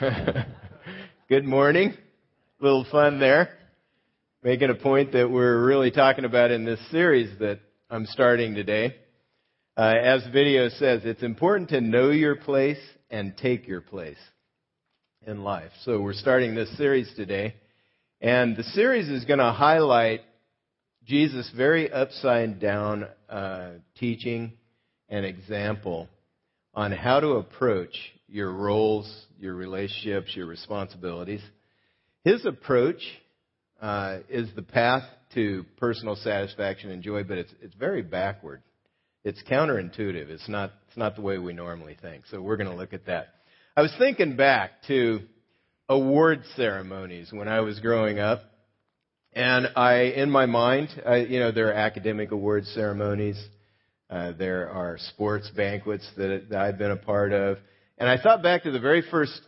Good morning. Little fun there. Making a point that we're really talking about in this series that I'm starting today. Uh, as the video says, it's important to know your place and take your place in life. So we're starting this series today. And the series is going to highlight Jesus' very upside down uh, teaching and example on how to approach your roles, your relationships, your responsibilities. His approach uh, is the path to personal satisfaction and joy, but it's it's very backward. It's counterintuitive. It's not it's not the way we normally think. So we're going to look at that. I was thinking back to award ceremonies when I was growing up, and I in my mind, I, you know, there are academic award ceremonies. Uh, there are sports banquets that, that I've been a part of. And I thought back to the very first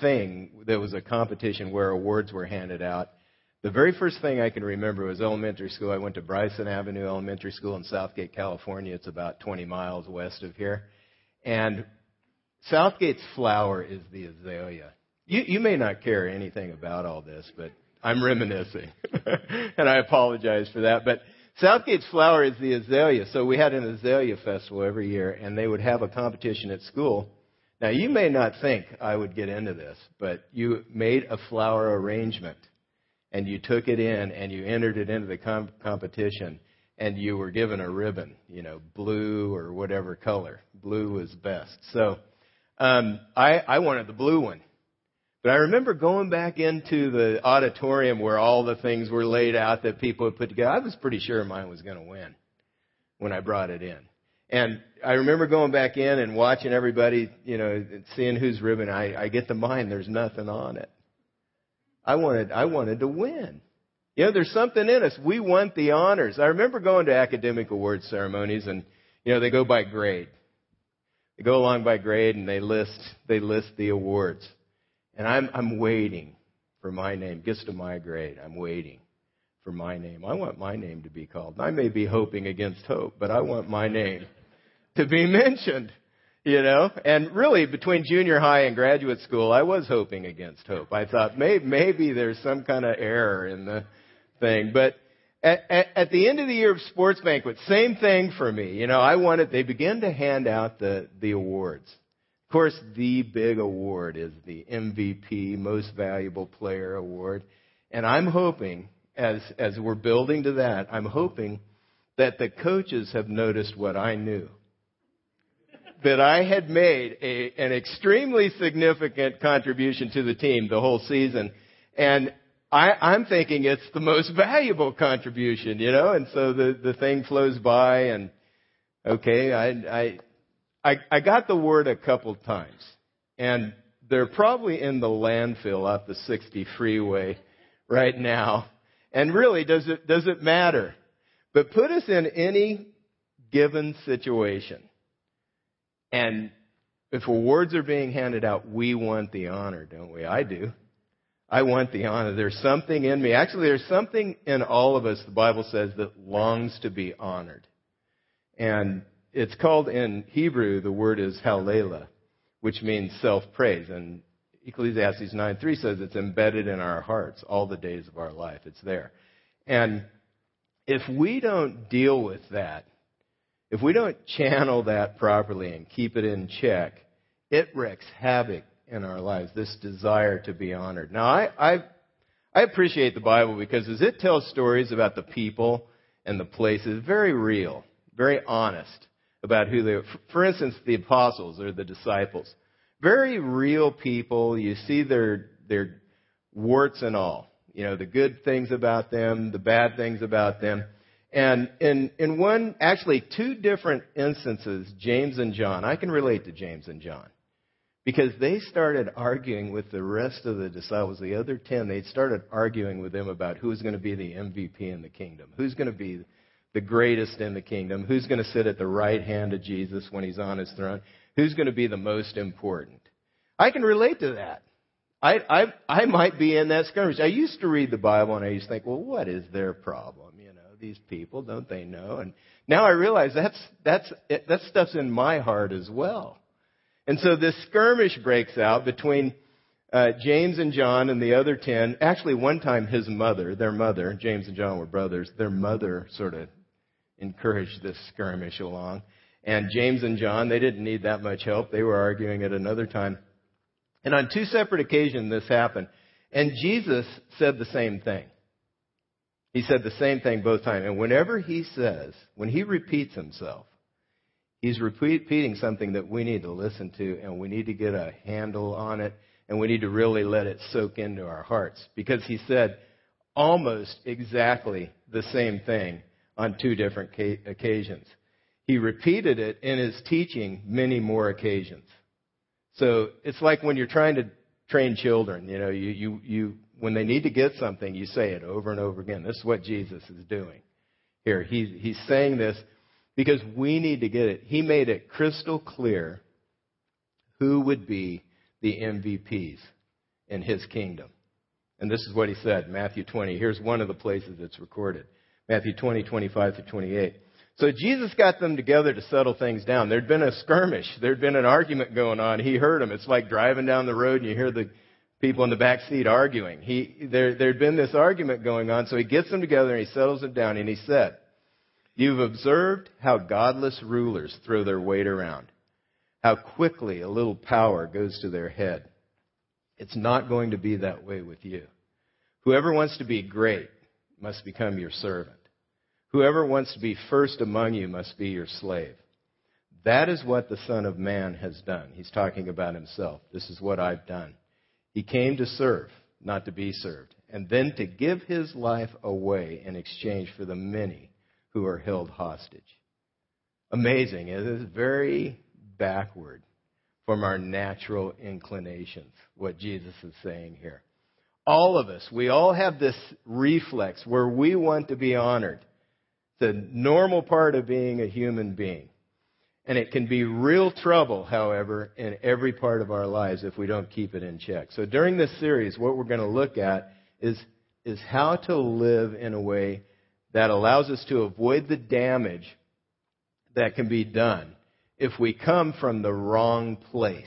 thing that was a competition where awards were handed out. The very first thing I can remember was elementary school. I went to Bryson Avenue Elementary School in South Gate, California. It's about 20 miles west of here. And South Gate's flower is the azalea. You, you may not care anything about all this, but I'm reminiscing. and I apologize for that. But South Gate's flower is the azalea. So we had an azalea festival every year, and they would have a competition at school. Now, you may not think I would get into this, but you made a flower arrangement, and you took it in, and you entered it into the com- competition, and you were given a ribbon, you know, blue or whatever color. Blue was best. So um, I, I wanted the blue one. But I remember going back into the auditorium where all the things were laid out that people had put together. I was pretty sure mine was going to win when I brought it in. And I remember going back in and watching everybody, you know, seeing who's ribbon. I, I get to mine. There's nothing on it. I wanted, I wanted to win. You know, there's something in us. We want the honors. I remember going to academic award ceremonies and, you know, they go by grade. They go along by grade and they list, they list the awards. And I'm, I'm waiting for my name. Gets to my grade. I'm waiting for my name. I want my name to be called. I may be hoping against hope, but I want my name to be mentioned. You know, and really between junior high and graduate school, I was hoping against hope. I thought maybe, maybe there's some kind of error in the thing, but at, at, at, the end of the year of sports banquet, same thing for me. You know, I wanted, they began to hand out the, the awards course, the big award is the MVP, Most Valuable Player Award. And I'm hoping, as, as we're building to that, I'm hoping that the coaches have noticed what I knew. that I had made a, an extremely significant contribution to the team the whole season. And I, I'm thinking it's the most valuable contribution, you know, and so the, the thing flows by and okay, I, I, I, I got the word a couple times, and they're probably in the landfill off the 60 freeway right now. And really, does it, does it matter? But put us in any given situation. And if awards are being handed out, we want the honor, don't we? I do. I want the honor. There's something in me. Actually, there's something in all of us, the Bible says, that longs to be honored. And it's called in Hebrew, the word is hallelujah, which means self-praise. And Ecclesiastes 9.3 says it's embedded in our hearts all the days of our life. It's there. And if we don't deal with that, if we don't channel that properly and keep it in check, it wreaks havoc in our lives, this desire to be honored. Now, I, I, I appreciate the Bible because as it tells stories about the people and the places, very real, very honest about who they were. For instance, the apostles or the disciples. Very real people. You see their, their warts and all. You know, the good things about them, the bad things about them. And in, in one, actually two different instances, James and John, I can relate to James and John. Because they started arguing with the rest of the disciples, the other ten, they started arguing with them about who's going to be the MVP in the kingdom, who's going to be the greatest in the kingdom? Who's going to sit at the right hand of Jesus when he's on his throne? Who's going to be the most important? I can relate to that. I, I, I might be in that skirmish. I used to read the Bible and I used to think, well, what is their problem? You know, these people, don't they know? And now I realize that's, that's, that stuff's in my heart as well. And so this skirmish breaks out between uh, James and John and the other ten, actually one time his mother, their mother, James and John were brothers, their mother sort of encouraged this skirmish along. And James and John, they didn't need that much help. They were arguing at another time. And on two separate occasions this happened. And Jesus said the same thing. He said the same thing both times. And whenever he says, when he repeats himself, he's repeating something that we need to listen to and we need to get a handle on it and we need to really let it soak into our hearts because he said almost exactly the same thing on two different occasions. He repeated it in his teaching many more occasions. So it's like when you're trying to train children, you know, you, you, you, when they need to get something, you say it over and over again. This is what Jesus is doing here. He, he's saying this because we need to get it. He made it crystal clear who would be the MVPs in his kingdom. And this is what he said, Matthew 20. Here's one of the places it's recorded. Matthew 20, 25 to 28. So Jesus got them together to settle things down. There'd been a skirmish. There'd been an argument going on. He heard them. It's like driving down the road and you hear the people in the back seat arguing. He, there, there'd been this argument going on. So he gets them together and he settles them down and he said, You've observed how godless rulers throw their weight around how quickly a little power goes to their head. It's not going to be that way with you. Whoever wants to be great must become your servant. Whoever wants to be first among you must be your slave. That is what the Son of Man has done. He's talking about himself. This is what I've done. He came to serve, not to be served, and then to give his life away in exchange for the many who are held hostage. Amazing. It is very backward from our natural inclinations, what Jesus is saying here. All of us, we all have this reflex where we want to be honored. A normal part of being a human being. And it can be real trouble, however, in every part of our lives if we don't keep it in check. So during this series, what we're going to look at is, is how to live in a way that allows us to avoid the damage that can be done if we come from the wrong place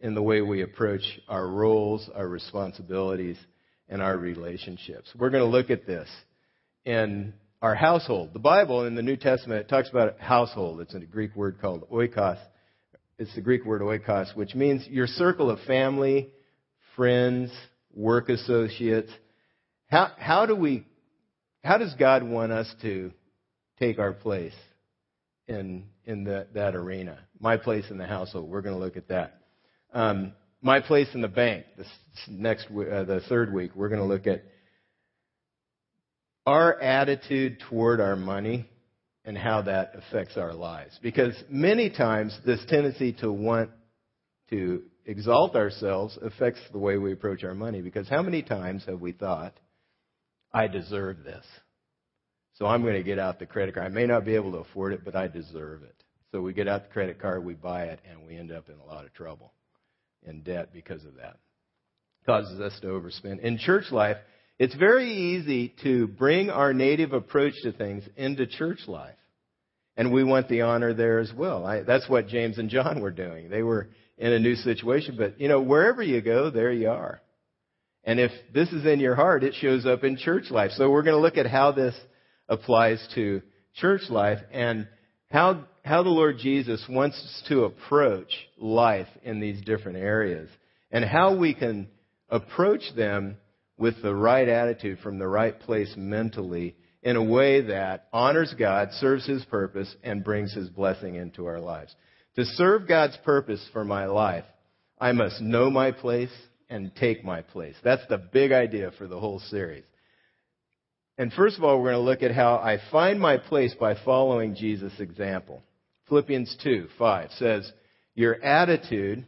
in the way we approach our roles, our responsibilities, and our relationships. We're going to look at this in our household. The Bible in the New Testament it talks about household. It's a Greek word called oikos. It's the Greek word oikos, which means your circle of family, friends, work associates. How, how do we, how does God want us to take our place in in the, that arena. My place in the household. We're going to look at that. Um, my place in the bank. This next uh, the third week, we're going to look at our attitude toward our money and how that affects our lives. Because many times this tendency to want to exalt ourselves affects the way we approach our money. Because how many times have we thought, I deserve this? So I'm going to get out the credit card. I may not be able to afford it, but I deserve it. So we get out the credit card, we buy it, and we end up in a lot of trouble, in debt because of that. Causes us to overspend. In church life, it's very easy to bring our native approach to things into church life. And we want the honor there as well. I, that's what James and John were doing. They were in a new situation, but you know, wherever you go, there you are. And if this is in your heart, it shows up in church life. So we're going to look at how this applies to church life and how, how the Lord Jesus wants us to approach life in these different areas and how we can approach them with the right attitude from the right place mentally in a way that honors God, serves His purpose, and brings His blessing into our lives. To serve God's purpose for my life, I must know my place and take my place. That's the big idea for the whole series. And first of all, we're going to look at how I find my place by following Jesus' example. Philippians 2, 5 says, Your attitude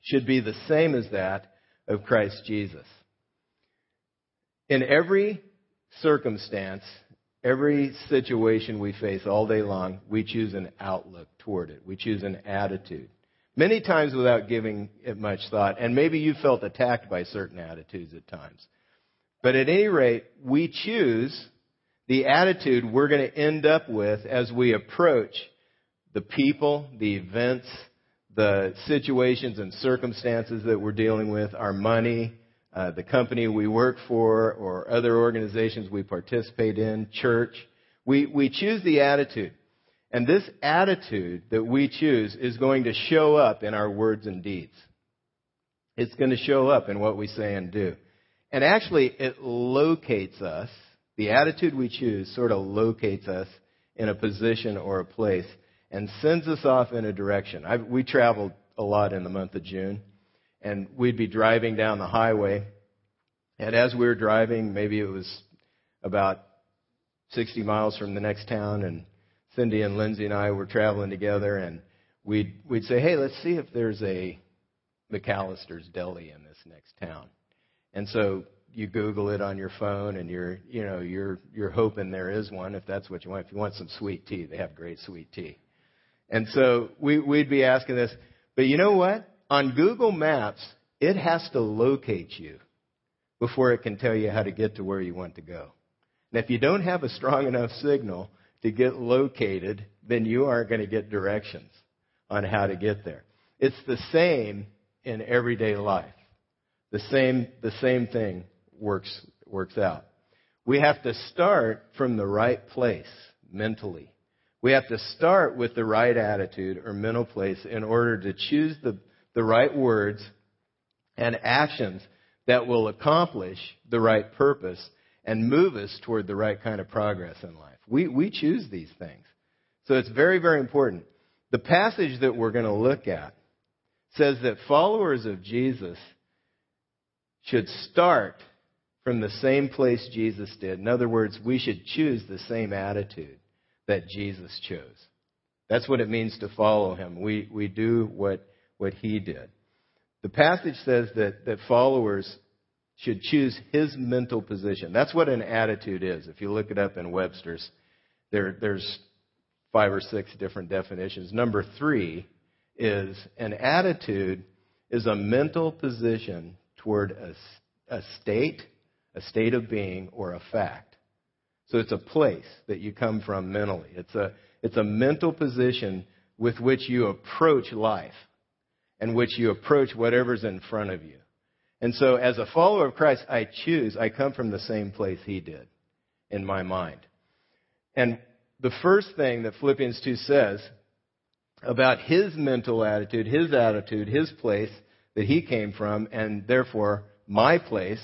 should be the same as that of Christ Jesus. In every circumstance, every situation we face all day long, we choose an outlook toward it. We choose an attitude. Many times without giving it much thought. And maybe you felt attacked by certain attitudes at times. But at any rate, we choose the attitude we're going to end up with as we approach the people, the events, the situations and circumstances that we're dealing with, our money, uh, the company we work for, or other organizations we participate in, church. We, we choose the attitude. And this attitude that we choose is going to show up in our words and deeds. It's going to show up in what we say and do. And actually, it locates us. The attitude we choose sort of locates us in a position or a place and sends us off in a direction. I, we traveled a lot in the month of June, and we'd be driving down the highway. And as we were driving, maybe it was about 60 miles from the next town, and Cindy and Lindsay and I were traveling together, and we'd we'd say, "Hey, let's see if there's a McAllister's Deli in this next town." And so you Google it on your phone, and you're you know you're you're hoping there is one if that's what you want. If you want some sweet tea, they have great sweet tea. And so we, we'd be asking this. But you know what? On Google Maps, it has to locate you before it can tell you how to get to where you want to go. And if you don't have a strong enough signal to get located, then you aren't going to get directions on how to get there. It's the same in everyday life. The same, the same thing works, works out. We have to start from the right place mentally we have to start with the right attitude or mental place in order to choose the, the right words and actions that will accomplish the right purpose and move us toward the right kind of progress in life. We, we choose these things. So it's very, very important. The passage that we're going to look at says that followers of Jesus should start from the same place Jesus did. In other words, we should choose the same attitude that Jesus chose. That's what it means to follow him. We, we do what, what he did. The passage says that, that followers should choose his mental position. That's what an attitude is. If you look it up in Webster's, there, there's five or six different definitions. Number three is an attitude is a mental position toward a, a state, a state of being, or a fact. So it's a place that you come from mentally. It's a, it's a mental position with which you approach life and which you approach whatever's in front of you. And so as a follower of Christ, I choose, I come from the same place he did in my mind. And the first thing that Philippians 2 says about his mental attitude, his attitude, his place that he came from, and therefore my place,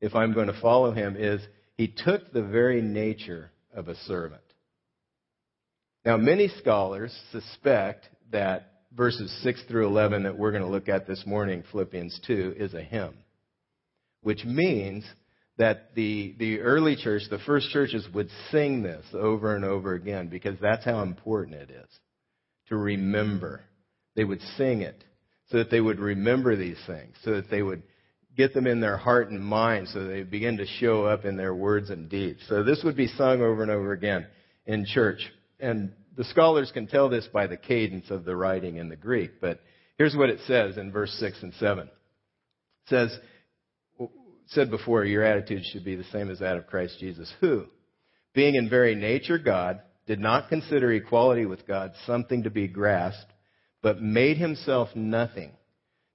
if I'm going to follow him, is he took the very nature of a servant. Now, many scholars suspect that verses 6 through 11 that we're going to look at this morning, Philippians 2, is a hymn, which means that the, the early church, the first churches, would sing this over and over again because that's how important it is to remember. They would sing it so that they would remember these things, so that they would get them in their heart and mind so they begin to show up in their words and deeds. So this would be sung over and over again in church. And the scholars can tell this by the cadence of the writing in the Greek. But here's what it says in verse 6 and 7. It says, said before, your attitude should be the same as that of Christ Jesus, who, being in very nature God, did not consider equality with God something to be grasped, but made himself nothing,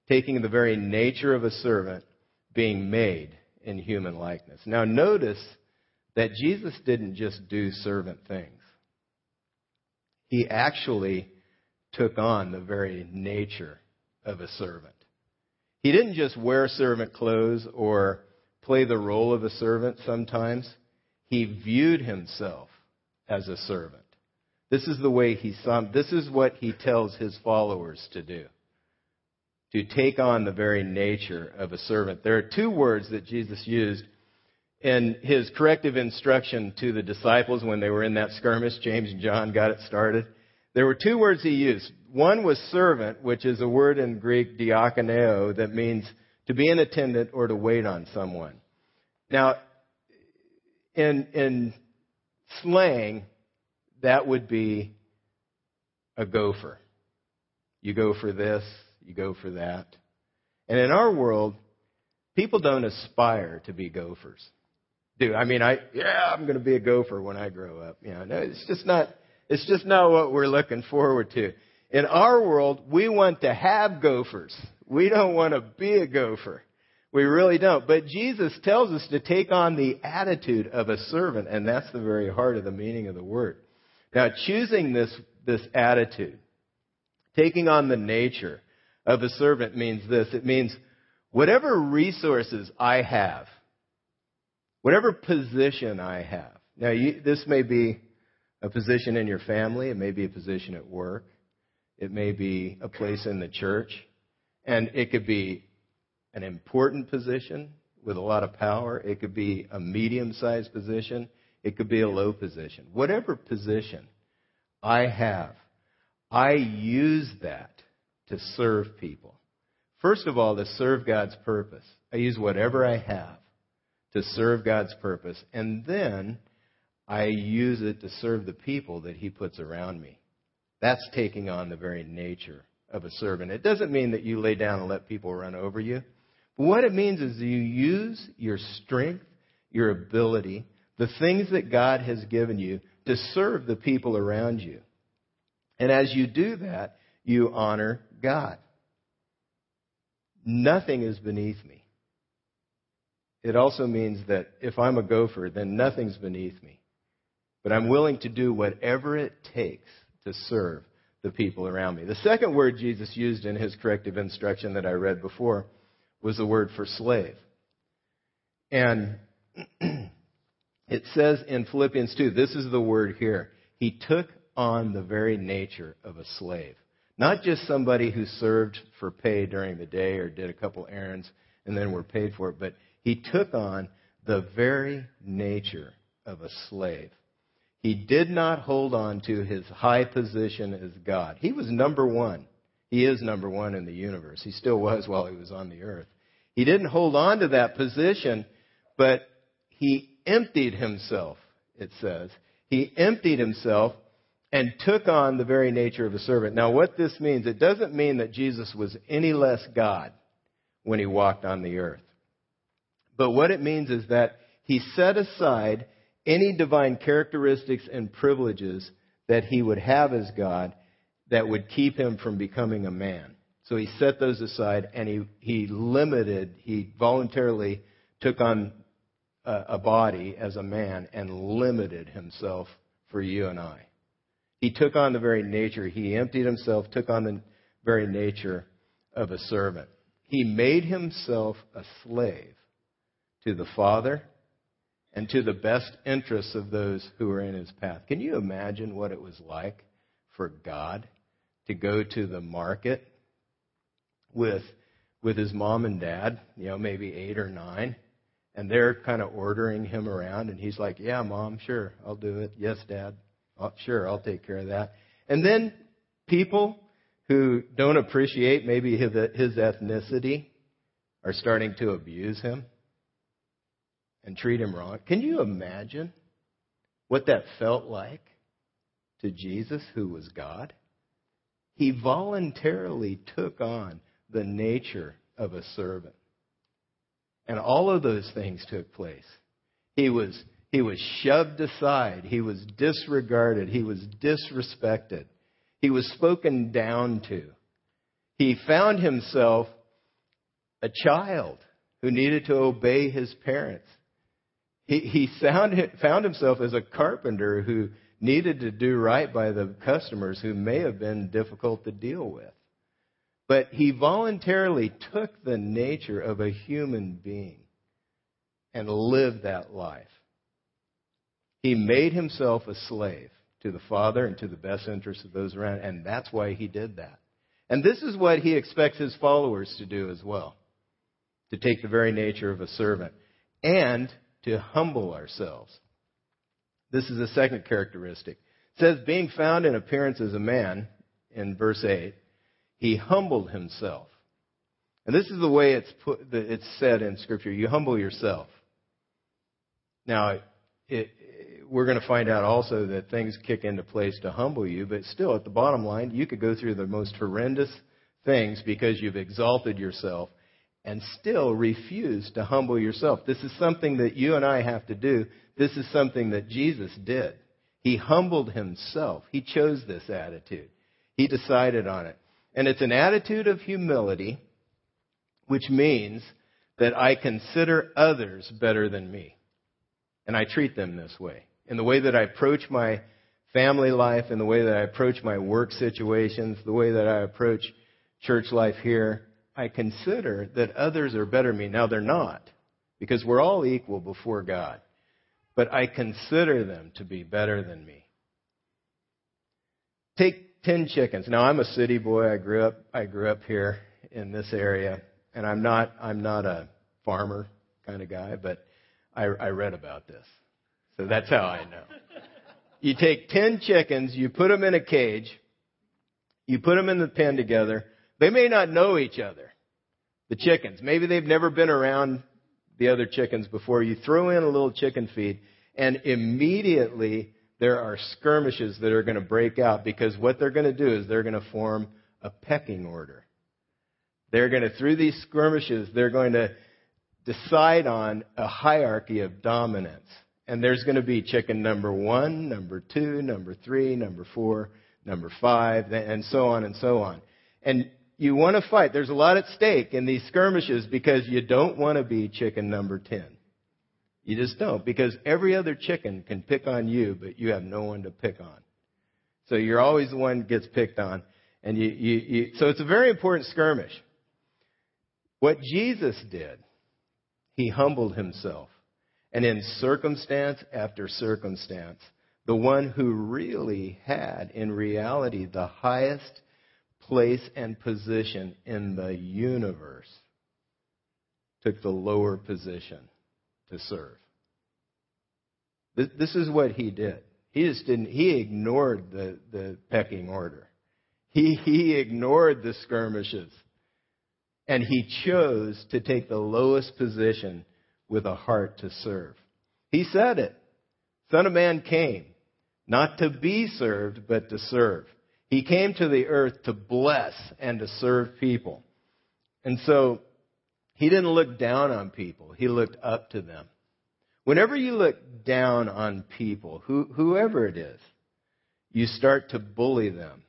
taking the very nature of a servant being made in human likeness. Now, notice that Jesus didn't just do servant things, he actually took on the very nature of a servant. He didn't just wear servant clothes or play the role of a servant sometimes. He viewed himself as a servant. This is the way he saw, this is what he tells his followers to do to take on the very nature of a servant. There are two words that Jesus used in his corrective instruction to the disciples when they were in that skirmish. James and John got it started. There were two words he used. One was servant, which is a word in Greek, diakoneo, that means to be an attendant or to wait on someone. Now, in, in slang, that would be a gopher. You go for this, you go for that. And in our world, people don't aspire to be gophers. Do I mean I yeah, I'm going to be a gopher when I grow up. You know, no, it's just not it's just not what we're looking forward to. In our world, we want to have gophers. We don't want to be a gopher. We really don't. But Jesus tells us to take on the attitude of a servant, and that's the very heart of the meaning of the word. Now, choosing this, this attitude, taking on the nature of a servant means this. It means whatever resources I have, whatever position I have. Now, you, this may be a position in your family, it may be a position at work, it may be a place in the church, and it could be an important position with a lot of power. It could be a medium sized position. It could be a low position. Whatever position I have, I use that to serve people. First of all, to serve God's purpose. I use whatever I have to serve God's purpose. And then I use it to serve the people that He puts around me. That's taking on the very nature of a servant. It doesn't mean that you lay down and let people run over you. But what it means is you use your strength, your ability, the things that God has given you to serve the people around you. And as you do that, you honor God. Nothing is beneath me. It also means that if I'm a gopher, then nothing's beneath me. But I'm willing to do whatever it takes to serve the people around me. The second word Jesus used in his corrective instruction that I read before was the word for slave. And it says in Philippians 2, this is the word here. He took on the very nature of a slave. Not just somebody who served for pay during the day or did a couple errands and then were paid for it, but he took on the very nature of a slave. He did not hold on to his high position as God. He was number one. He is number one in the universe. He still was while he was on the earth. He didn't hold on to that position, but he emptied himself, it says. He emptied himself and took on the very nature of a servant. Now, what this means, it doesn't mean that Jesus was any less God when he walked on the earth. But what it means is that he set aside any divine characteristics and privileges that he would have as God that would keep him from becoming a man. So he set those aside and he, he limited, he voluntarily took on a, a body as a man and limited himself for you and I. He took on the very nature, he emptied himself, took on the very nature of a servant. He made himself a slave to the Father and to the best interests of those who are in his path. Can you imagine what it was like for God to go to the market with with his mom and dad, you know, maybe 8 or 9, and they're kind of ordering him around and he's like, "Yeah, mom, sure, I'll do it. Yes, dad. Oh, sure, I'll take care of that." And then people who don't appreciate maybe his, his ethnicity are starting to abuse him and treat him wrong. Can you imagine what that felt like to Jesus, who was God? He voluntarily took on the nature of a servant. And all of those things took place. He was, he was shoved aside. He was disregarded. He was disrespected. He was spoken down to. He found himself a child who needed to obey his parents. He, he found, found himself as a carpenter who needed to do right by the customers who may have been difficult to deal with. But he voluntarily took the nature of a human being and lived that life. He made himself a slave to the Father and to the best interests of those around, and that's why he did that. And this is what he expects his followers to do as well to take the very nature of a servant and to humble ourselves. This is the second characteristic. It says, being found in appearance as a man, in verse 8, he humbled himself. And this is the way it's, put, it's said in Scripture you humble yourself. Now, it, we're going to find out also that things kick into place to humble you, but still, at the bottom line, you could go through the most horrendous things because you've exalted yourself and still refuse to humble yourself. This is something that you and I have to do. This is something that Jesus did. He humbled himself. He chose this attitude. He decided on it. And it's an attitude of humility, which means that I consider others better than me. And I treat them this way. In the way that I approach my family life, in the way that I approach my work situations, the way that I approach church life here, I consider that others are better than me. Now they're not, because we're all equal before God. But I consider them to be better than me. Take ten chickens. Now I'm a city boy. I grew up I grew up here in this area, and I'm not I'm not a farmer kind of guy, but I, I read about this, so that's how I know. You take ten chickens, you put them in a cage, you put them in the pen together. They may not know each other, the chickens. Maybe they've never been around the other chickens before. You throw in a little chicken feed, and immediately there are skirmishes that are going to break out because what they're going to do is they're going to form a pecking order. They're going to, through these skirmishes, they're going to decide on a hierarchy of dominance. And there's going to be chicken number one, number two, number three, number four, number five, and so on and so on. And you want to fight. There's a lot at stake in these skirmishes because you don't want to be chicken number 10. You just don't because every other chicken can pick on you, but you have no one to pick on. So you're always the one that gets picked on. And you, you, you, so it's a very important skirmish. What Jesus did, he humbled himself. And in circumstance after circumstance, the one who really had, in reality, the highest place and position in the universe took the lower position to serve. This is what he did. He just didn't, he ignored the, the pecking order. He, he ignored the skirmishes. And he chose to take the lowest position with a heart to serve. He said it. Son of Man came, not to be served, but to serve. He came to the earth to bless and to serve people. And so he didn't look down on people. He looked up to them. Whenever you look down on people, who, whoever it is, you start to bully them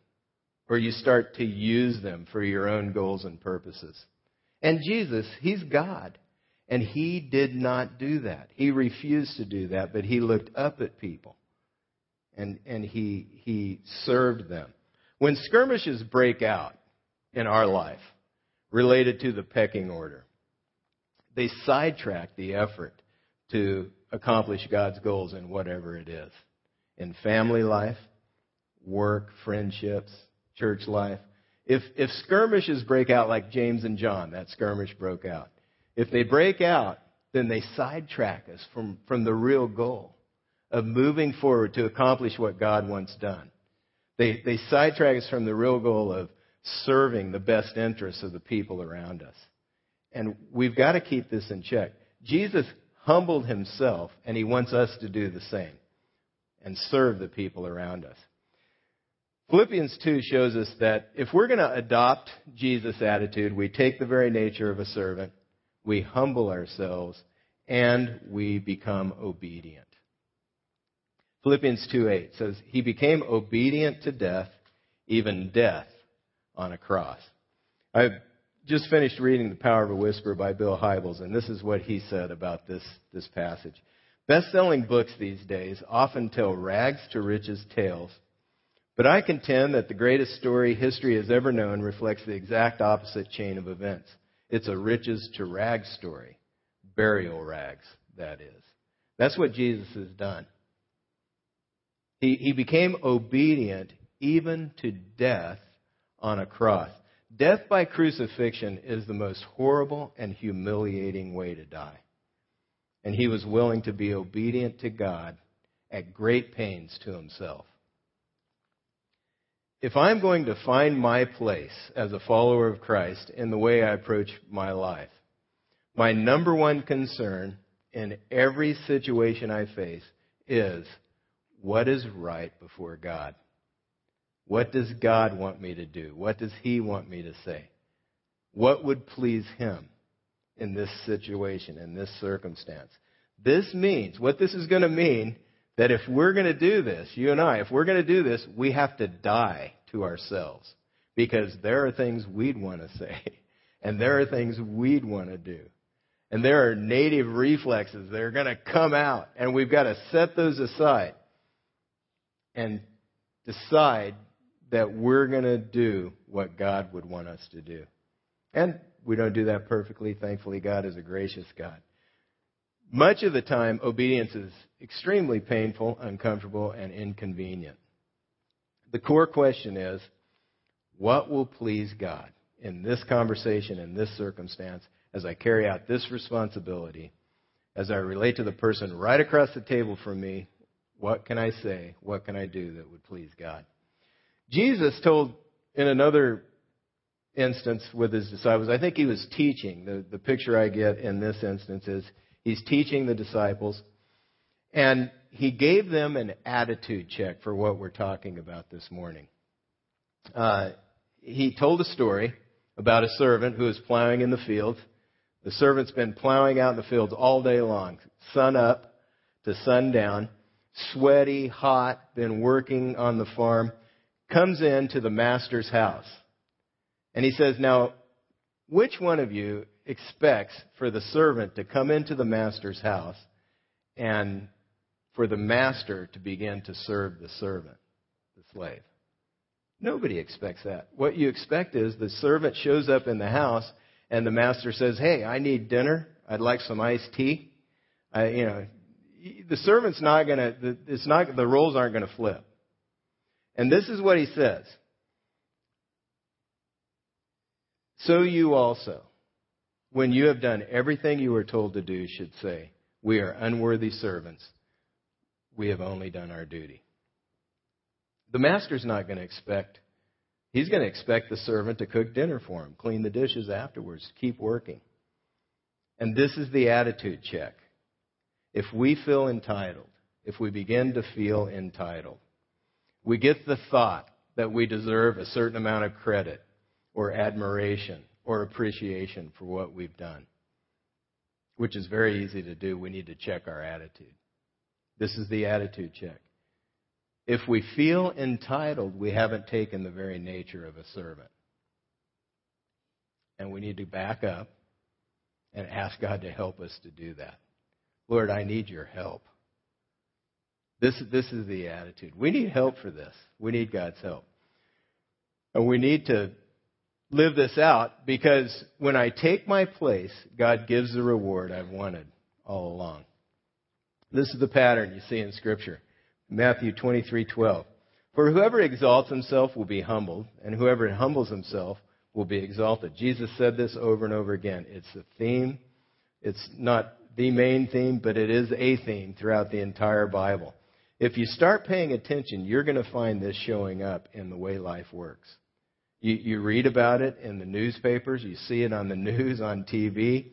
or you start to use them for your own goals and purposes. And Jesus, He's God. And He did not do that. He refused to do that, but He looked up at people and, and he, he served them. When skirmishes break out in our life related to the pecking order, they sidetrack the effort to accomplish God's goals in whatever it is. In family life, work, friendships, church life. If, if skirmishes break out like James and John, that skirmish broke out. If they break out, then they sidetrack us from, from the real goal of moving forward to accomplish what God wants done. They, they sidetrack us from the real goal of serving the best interests of the people around us. And we've got to keep this in check. Jesus humbled himself, and he wants us to do the same and serve the people around us. Philippians 2 shows us that if we're going to adopt Jesus' attitude, we take the very nature of a servant, we humble ourselves, and we become obedient. Philippians 2:8 says, He became obedient to death, even death on a cross. I've just finished reading The Power of a Whisper by Bill Hybels, and this is what he said about this, this passage. Best selling books these days often tell rags to riches tales, but I contend that the greatest story history has ever known reflects the exact opposite chain of events. It's a riches to rags story. Burial rags, that is. That's what Jesus has done. He, he became obedient even to death on a cross. Death by crucifixion is the most horrible and humiliating way to die. And he was willing to be obedient to God at great pains to himself. If I'm going to find my place as a follower of Christ in the way I approach my life, my number one concern in every situation I face is what is right before God? What does God want me to do? What does He want me to say? What would please Him in this situation, in this circumstance? This means, what this is going to mean, that if we're going to do this, you and I, if we're going to do this, we have to die to ourselves because there are things we'd want to say and there are things we'd want to do. And there are native reflexes that are going to come out and we've got to set those aside and decide that we're going to do what God would want us to do. And we don't do that perfectly. Thankfully, God is a gracious God. Much of the time, obedience is extremely painful, uncomfortable, and inconvenient. The core question is what will please God in this conversation, in this circumstance, as I carry out this responsibility, as I relate to the person right across the table from me? What can I say? What can I do that would please God? Jesus told in another instance with his disciples, I think he was teaching. The, the picture I get in this instance is he's teaching the disciples, and he gave them an attitude check for what we're talking about this morning. Uh, he told a story about a servant who was plowing in the field. The servant's been plowing out in the fields all day long, sun up to sundown, sweaty, hot, been working on the farm comes into the master's house. And he says, Now, which one of you expects for the servant to come into the master's house and for the master to begin to serve the servant, the slave? Nobody expects that. What you expect is the servant shows up in the house and the master says, Hey, I need dinner. I'd like some iced tea. I, you know, the servant's not going to, it's not, the roles aren't going to flip. And this is what he says. So you also, when you have done everything you were told to do, should say, We are unworthy servants. We have only done our duty. The master's not going to expect, he's going to expect the servant to cook dinner for him, clean the dishes afterwards, keep working. And this is the attitude check. If we feel entitled, if we begin to feel entitled, we get the thought that we deserve a certain amount of credit or admiration or appreciation for what we've done, which is very easy to do. We need to check our attitude. This is the attitude check. If we feel entitled, we haven't taken the very nature of a servant. And we need to back up and ask God to help us to do that. Lord, I need your help. This, this is the attitude. We need help for this. We need God's help. And we need to live this out because when I take my place, God gives the reward I've wanted all along. This is the pattern you see in Scripture. Matthew 23:12. For whoever exalts himself will be humbled, and whoever humbles himself will be exalted. Jesus said this over and over again. It's a theme. It's not the main theme, but it is a theme throughout the entire Bible. If you start paying attention, you're going to find this showing up in the way life works. You, you read about it in the newspapers, you see it on the news, on TV.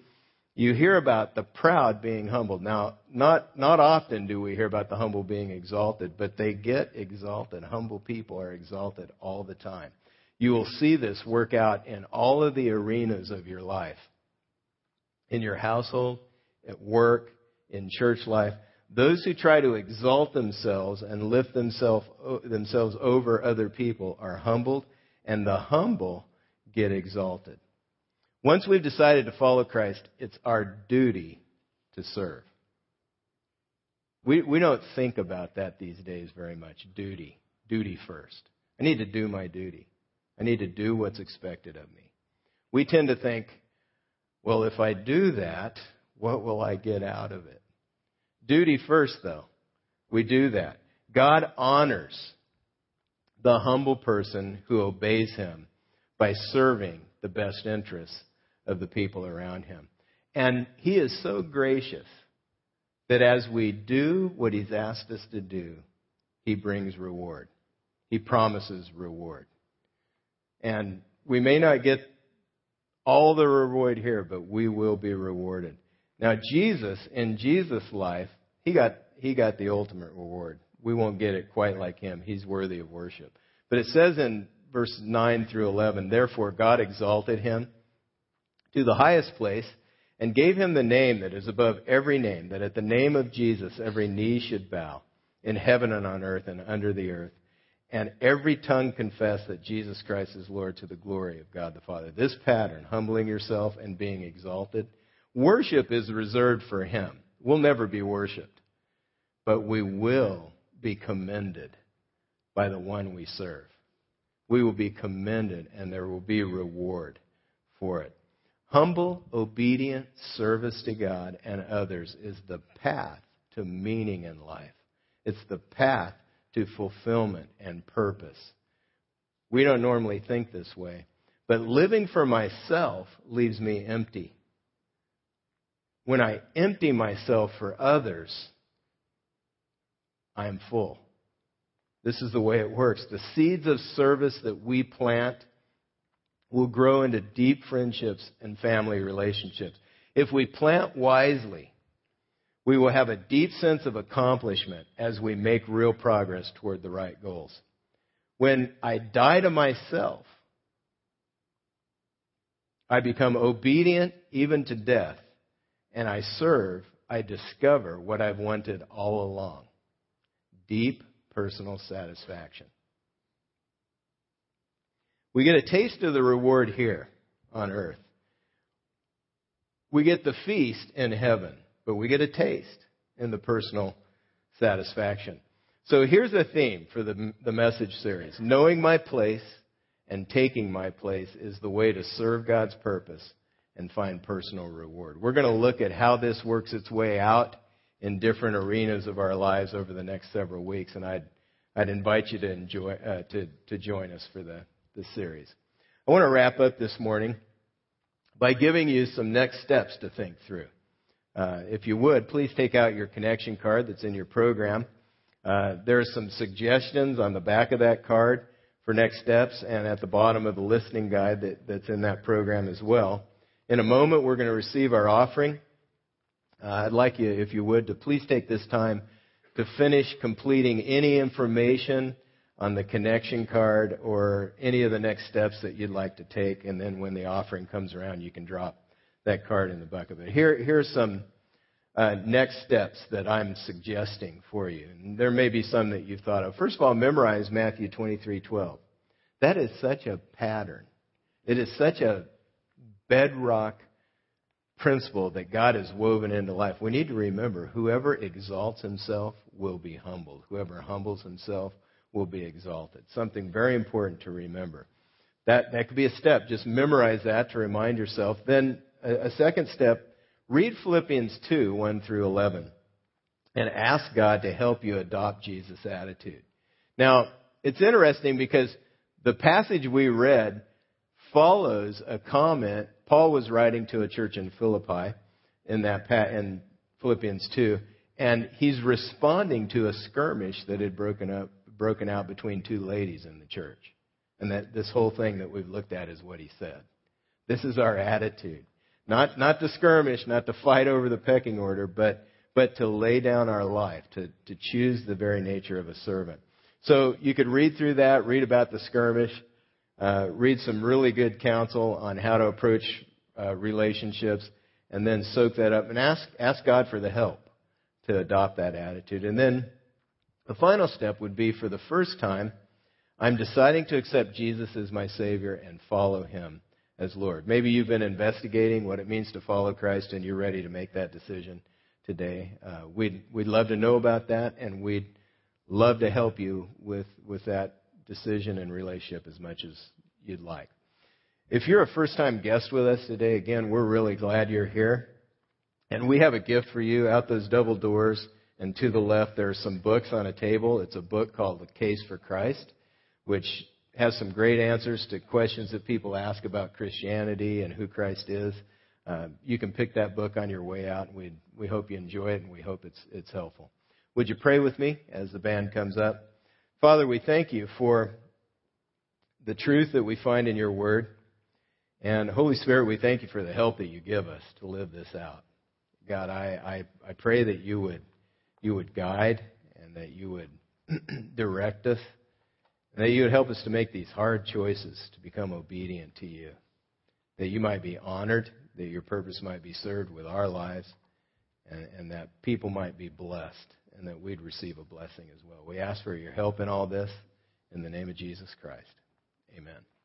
You hear about the proud being humbled. Now, not, not often do we hear about the humble being exalted, but they get exalted. Humble people are exalted all the time. You will see this work out in all of the arenas of your life. In your household, at work, in church life. Those who try to exalt themselves and lift themselves, themselves over other people are humbled, and the humble get exalted. Once we've decided to follow Christ, it's our duty to serve. We, we don't think about that these days very much. Duty. Duty first. I need to do my duty. I need to do what's expected of me. We tend to think, well, if I do that, what will I get out of it? Duty first, though. We do that. God honors the humble person who obeys him by serving the best interests of the people around him. And he is so gracious that as we do what he's asked us to do, he brings reward. He promises reward. And we may not get all the reward here, but we will be rewarded. Now, Jesus, in Jesus' life, he got, he got the ultimate reward. We won't get it quite like him. He's worthy of worship. But it says in verse 9 through 11, Therefore God exalted him to the highest place and gave him the name that is above every name, that at the name of Jesus every knee should bow, in heaven and on earth and under the earth, and every tongue confess that Jesus Christ is Lord to the glory of God the Father. This pattern, humbling yourself and being exalted, worship is reserved for Him. We'll never be worshiped, but we will be commended by the one we serve. We will be commended and there will be reward for it. Humble, obedient service to God and others is the path to meaning in life. It's the path to fulfillment and purpose. We don't normally think this way, but living for myself leaves me empty. When I empty myself for others, I am full. This is the way it works. The seeds of service that we plant will grow into deep friendships and family relationships. If we plant wisely, we will have a deep sense of accomplishment as we make real progress toward the right goals. When I die to myself, I become obedient even to death, and I serve, I discover what I've wanted all along deep personal satisfaction. We get a taste of the reward here on earth. We get the feast in heaven, but we get a taste in the personal satisfaction. So here's the theme for the, the message series. Knowing my place and taking my place is the way to serve God's purpose and find personal reward. We're going to look at how this works its way out in different arenas of our lives over the next several weeks, and I'd, I'd invite you to, enjoy, uh, to, to join us for the, the series. I want to wrap up this morning by giving you some next steps to think through. Uh, if you would, please take out your connection card that's in your program. Uh, there are some suggestions on the back of that card for next steps and at the bottom of the listening guide that, that's in that program as well. In a moment, we're going to receive our offering. Uh, I'd like you, if you would, to please take this time to finish completing any information on the connection card or any of the next steps that you'd like to take. And then when the offering comes around, you can drop that card in the bucket. But here, are some uh, next steps that I'm suggesting for you. And there may be some that you've thought of. First of all, memorize Matthew 23:12. That is such a pattern. It is such a bedrock principle that God has woven into life. We need to remember whoever exalts himself will be humbled. Whoever humbles himself will be exalted. Something very important to remember. That, that could be a step. Just memorize that to remind yourself. Then a, a second step, read Philippians 2, 1 through 11, and ask God to help you adopt Jesus' attitude. Now, it's interesting because the passage we read follows a comment Paul was writing to a church in Philippi in that in Philippians 2, and he's responding to a skirmish that had broken up broken out between two ladies in the church. And that this whole thing that we've looked at is what he said. This is our attitude. Not not to skirmish, not to fight over the pecking order, but but to lay down our life, to, to choose the very nature of a servant. So you could read through that, read about the skirmish, uh, read some really good counsel on how to approach uh, relationships, and then soak that up and ask ask God for the help to adopt that attitude. And then the final step would be for the first time, I'm deciding to accept Jesus as my Savior and follow Him as Lord. Maybe you've been investigating what it means to follow Christ and you're ready to make that decision today. Uh, we'd, we'd love to know about that and we'd love to help you with, with that decision and relationship as much as you'd like. If you're a first time guest with us today, again, we're really glad you're here. And we have a gift for you out those double doors. And to the left, there are some books on a table. It's a book called The Case for Christ, which has some great answers to questions that people ask about Christianity and who Christ is. Uh, you can pick that book on your way out, and we we hope you enjoy it, and we hope it's it's helpful. Would you pray with me as the band comes up? Father, we thank you for the truth that we find in your word. And Holy Spirit, we thank you for the help that you give us to live this out. God, I, I, I pray that you would, you would guide and that you would direct us and that you would help us to make these hard choices to become obedient to you. That you might be honored, that your purpose might be served with our lives, and, and that people might be blessed and that we'd receive a blessing as well. We ask for your help in all this in the name of Jesus Christ. Amen.